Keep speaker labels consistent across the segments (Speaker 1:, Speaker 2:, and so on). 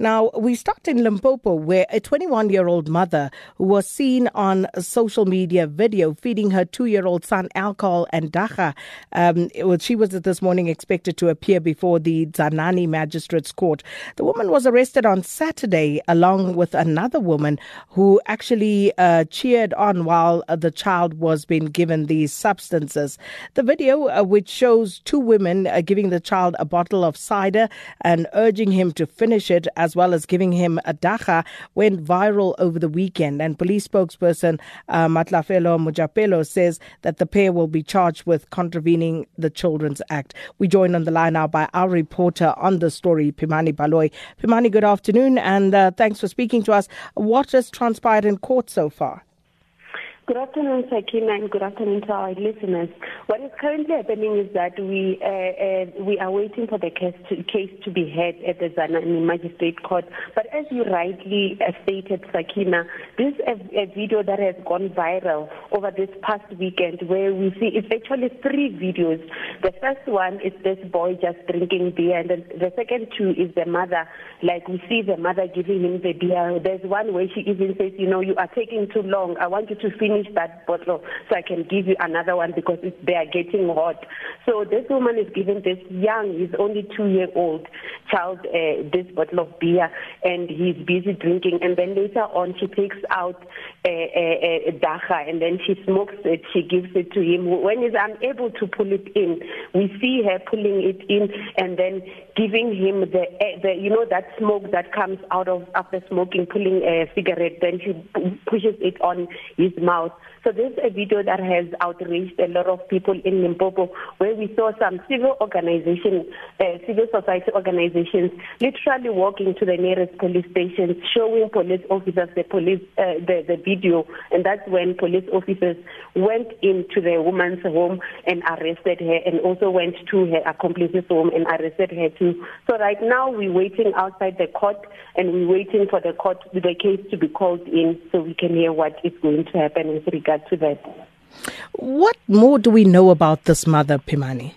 Speaker 1: Now, we start in Limpopo, where a 21 year old mother was seen on social media video feeding her two year old son alcohol and dagga. Um, was, she was this morning expected to appear before the Dzanani Magistrates Court. The woman was arrested on Saturday along with another woman who actually uh, cheered on while the child was being given these substances. The video, uh, which shows two women uh, giving the child a bottle of cider and urging him to finish it, as well as giving him a dagga, went viral over the weekend. And police spokesperson uh, Motlafelo Mojapelo says that the pair will be charged with contravening the Children's Act. We joined on the line now by our reporter on the story, Pimani Baloyi. Pimani, good afternoon, and uh, thanks for speaking to us. What has transpired in court so far?
Speaker 2: Good afternoon, Sakina, and good afternoon to our listeners. What is currently happening is that we uh, uh, we are waiting for the case to, case to be heard at the Tzaneen Magistrate Court. But as you rightly uh, stated, Sakina, this is a, a, video that has gone viral over this past weekend, where we see it's actually three videos. The first one is this boy just drinking beer, and then the second two is the mother. Like we see the mother giving him the beer. There's one where she even says, "You know, you are taking too long. I want you to finish." that bottle so I can give you another one because it's, they are getting hot. So this woman is giving this young, he's only two year old child uh, this bottle of beer and he's busy drinking and then later on she takes out uh, uh, uh, a, a, a dagga and then she smokes it, she gives it to him. When he's unable to pull it in, we see her pulling it in and then giving him the, the you know, that smoke that comes out of after smoking, pulling a cigarette, then she pushes it on his mouth. So this is a video that has outraged a lot of people in Limpopo, where we saw some civil organizations, uh, civil society organizations, literally walking to the nearest police station, showing police officers the police uh, the, the video, and that's when police officers went into the woman's home and arrested her, and also went to her accomplice's home and arrested her too. So right now we're waiting outside the court, and we're waiting for the court, the case to be called in, so we can hear what is going to happen with regard regard to that.
Speaker 1: What more do we know about this mother, Pimani?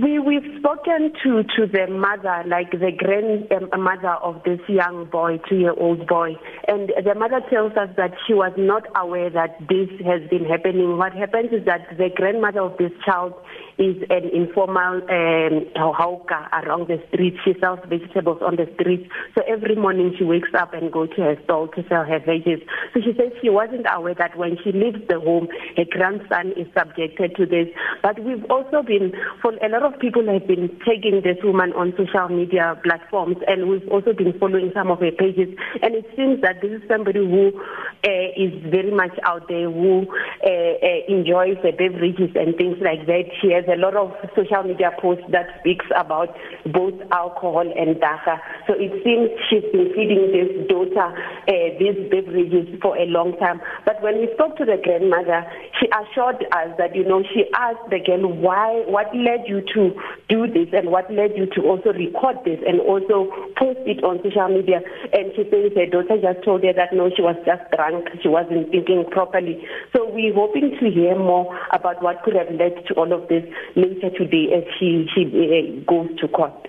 Speaker 2: We we've spoken to to the mother, like the grandmother um, of this young boy, two year old boy, and the mother tells us that she was not aware that this has been happening. What happens is that the grandmother of this child is an informal um, hawker around the street. She sells vegetables on the street. So every morning she wakes up and goes to her stall to sell her veggies. So she says she wasn't aware that when she leaves the home, her grandson is subjected to this. But we've also been, for a lot of people have been tagging this woman on social media platforms, and we've also been following some of her pages. And it seems that this is somebody who uh, is very much out there, who uh, uh, enjoys the beverages and things like that. She has a lot of social media posts that speaks about both alcohol and dagga. So it seems she's been feeding this daughter uh, these beverages for a long time. But when we spoke to the grandmother, she assured us that, you know, she asked the girl, why, what led you to do this and what led you to also record this and also post it on social media. And she says her daughter just told her that, no, she was just drunk. She wasn't thinking properly. So we're hoping to hear more about what could have led to all of this later today as she, she uh, goes to court.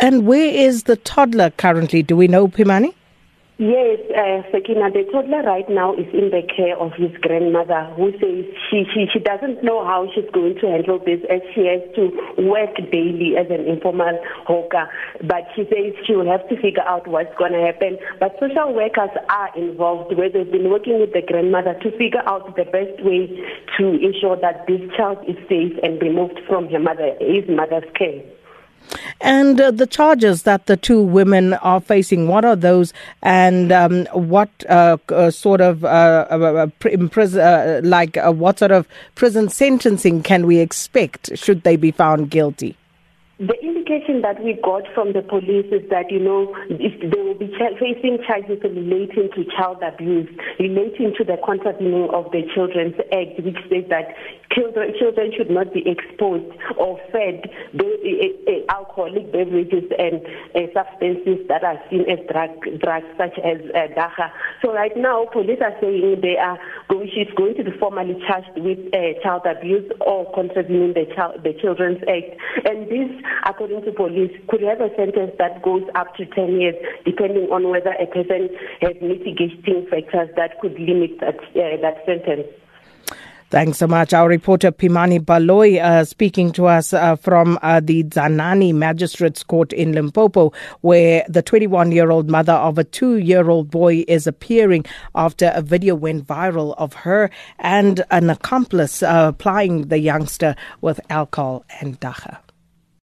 Speaker 1: And where is the toddler currently? Do we know, Pimani?
Speaker 2: Yes, uh, Sakina, the toddler right now is in the care of his grandmother who says she, she, she doesn't know how she's going to handle this as she has to work daily as an informal hawker. But she says she will have to figure out what's going to happen. But social workers are involved where they've been working with the grandmother to figure out the best way to ensure that this child is safe and removed from her mother, his mother's care.
Speaker 1: And uh, the charges that the two women are facing, what are those, and um, what uh, uh, sort of uh, uh, uh, like what sort of prison sentencing can we expect should they be found guilty?
Speaker 2: The indication that we got from the police is that, you know, they will be facing charges relating to child abuse, relating to the contravening of the Children's Act, which says that children, children should not be exposed or fed alcoholic beverages and substances that are seen as drug, drugs such as uh, dagga. So right now, police are saying they are So she's going to be formally charged with uh, child abuse or contravening the, child, the Children's Act. And this, according to police, could have a sentence that goes up to 10 years, depending on whether a person has mitigating factors that could limit that, uh, that sentence.
Speaker 1: Thanks so much. Our reporter Pimani Baloyi uh, speaking to us uh, from uh, the Dzanani Magistrates Court in Limpopo, where the 21 year old mother of a two year old boy is appearing after a video went viral of her and an accomplice uh, applying the youngster with alcohol and dagga.